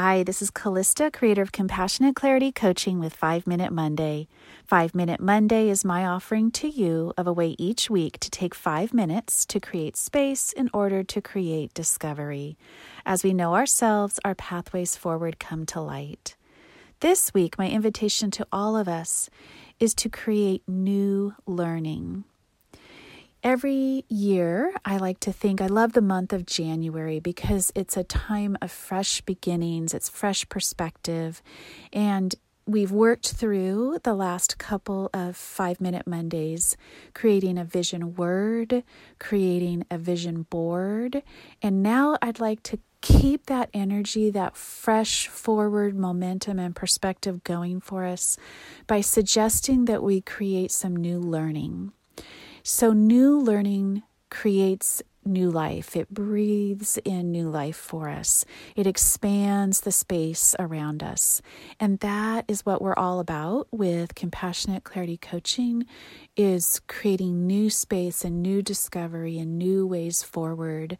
Hi, this is Callista, creator of Compassionate Clarity Coaching with 5 Minute Monday. 5 Minute Monday is my offering to you of a way each week to take 5 minutes to create space in order to create discovery. As we know ourselves, our pathways forward come to light. This week, my invitation to all of us is to create new learning. Every year, I like to think I love the month of January because it's a time of fresh beginnings, it's fresh perspective. And we've worked through the last couple of five minute Mondays, creating a vision word, creating a vision board. And now I'd like to keep that energy, that fresh forward momentum and perspective going for us by suggesting that we create some new learning. So, new learning creates new life. It breathes in new life for us. It expands the space around us. And that is what we're all about with compassionate clarity coaching is creating new space and new discovery and new ways forward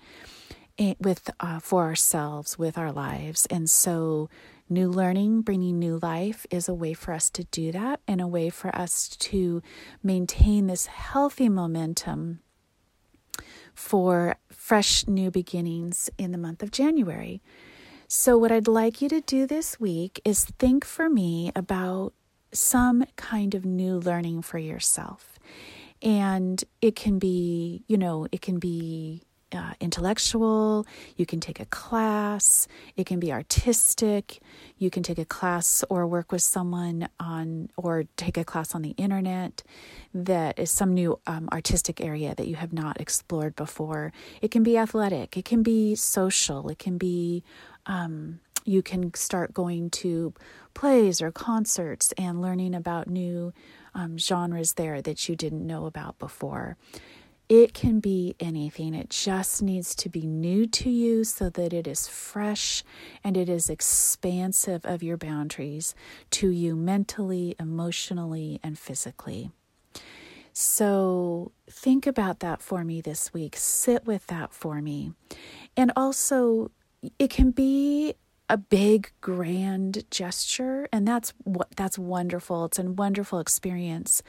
eh, with uh, for ourselves with our lives. And so New learning, bringing new life, is a way for us to do that and a way for us to maintain this healthy momentum for fresh new beginnings in the month of January. So, what I'd like you to do this week is think for me about some kind of new learning for yourself. And it can be, you know, it can be uh, intellectual, you can take a class, it can be artistic, you can take a class or work with someone on, or take a class on the internet that is some new um, artistic area that you have not explored before. It can be athletic, it can be social, it can be, um, you can start going to plays or concerts and learning about new um, genres there that you didn't know about before. It can be anything. It just needs to be new to you so that it is fresh and it is expansive of your boundaries to you mentally, emotionally, and physically. So think about that for me this week. Sit with that for me. And also, it can be a big grand gesture and that's what that's wonderful it's a wonderful experience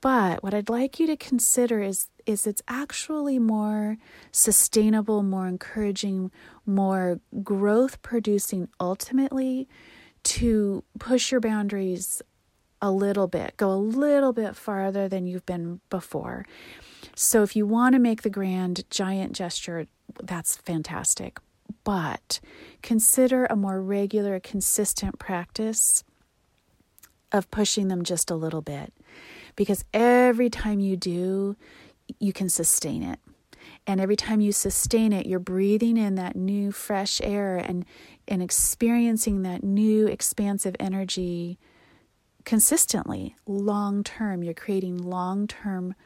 but what I'd like you to consider is is it's actually more sustainable, more encouraging, more growth producing ultimately to push your boundaries a little bit, go a little bit farther than you've been before. So if you want to make the grand giant gesture, that's fantastic. But consider a more regular, consistent practice of pushing them just a little bit because every time you do, you can sustain it. And every time you sustain it, you're breathing in that new fresh air and, and experiencing that new expansive energy consistently, long term. You're creating long term,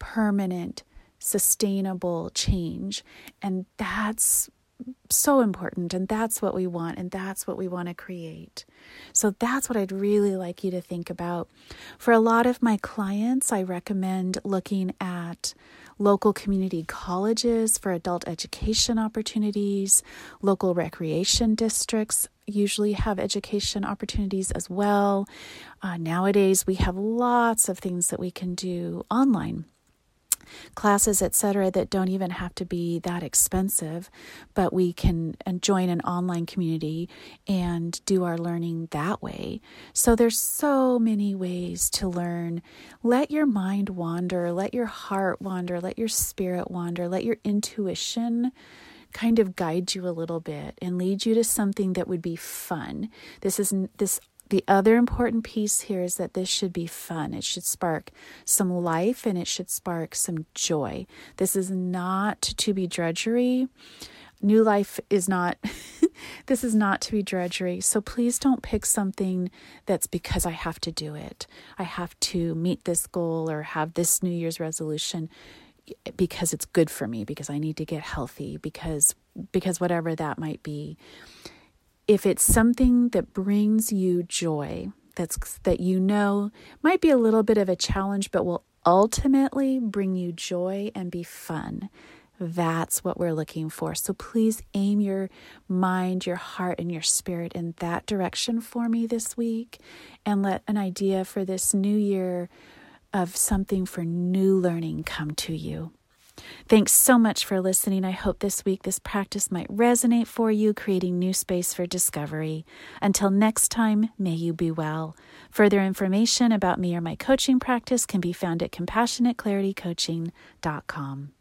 permanent, sustainable change. And that's so important and that's what we want and that's what we want to create. So that's what I'd really like you to think about. For a lot of my clients, I recommend looking at local community colleges for adult education opportunities, local recreation districts usually have education opportunities as well. Uh, nowadays, we have lots of things that we can do online classes, etc., that don't even have to be that expensive, but we can uh, join an online community and do our learning that way. So there's so many ways to learn. Let your mind wander, let your heart wander, let your spirit wander, let your intuition kind of guide you a little bit and lead you to something that would be fun. This is this the other important piece here is that this should be fun. It should spark some life and it should spark some joy. This is not to be drudgery. New life is not, this is not to be drudgery. So please don't pick something that's because I have to do it. I have to meet this goal or have this New Year's resolution because it's good for me, because I need to get healthy, because because whatever that might be if it's something that brings you joy, that's that you know might be a little bit of a challenge, but will ultimately bring you joy and be fun, That's what we're looking for. So please aim your mind, your heart, and your spirit in that direction for me this week and let an idea for this new year of something for new learning come to you. Thanks so much for listening. I hope this week this practice might resonate for you, creating new space for discovery. Until next time, may you be well. Further information about me or my coaching practice can be found at compassionateclaritycoaching.com.